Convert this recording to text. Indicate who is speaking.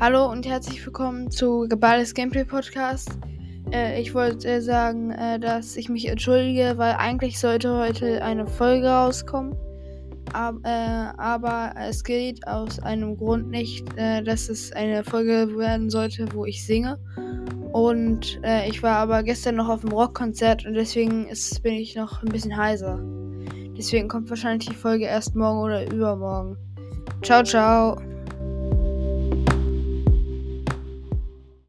Speaker 1: Hallo und herzlich willkommen zu Gebales Gameplay Podcast. Äh, ich wollte äh, sagen, äh, dass ich mich entschuldige, weil eigentlich sollte heute eine Folge rauskommen. Ab, äh, aber es geht aus einem Grund nicht, äh, dass es eine Folge werden sollte, wo ich singe. Und äh, ich war aber gestern noch auf dem Rockkonzert und deswegen ist, bin ich noch ein bisschen heiser. Deswegen kommt wahrscheinlich die Folge erst morgen oder übermorgen. Ciao, ciao.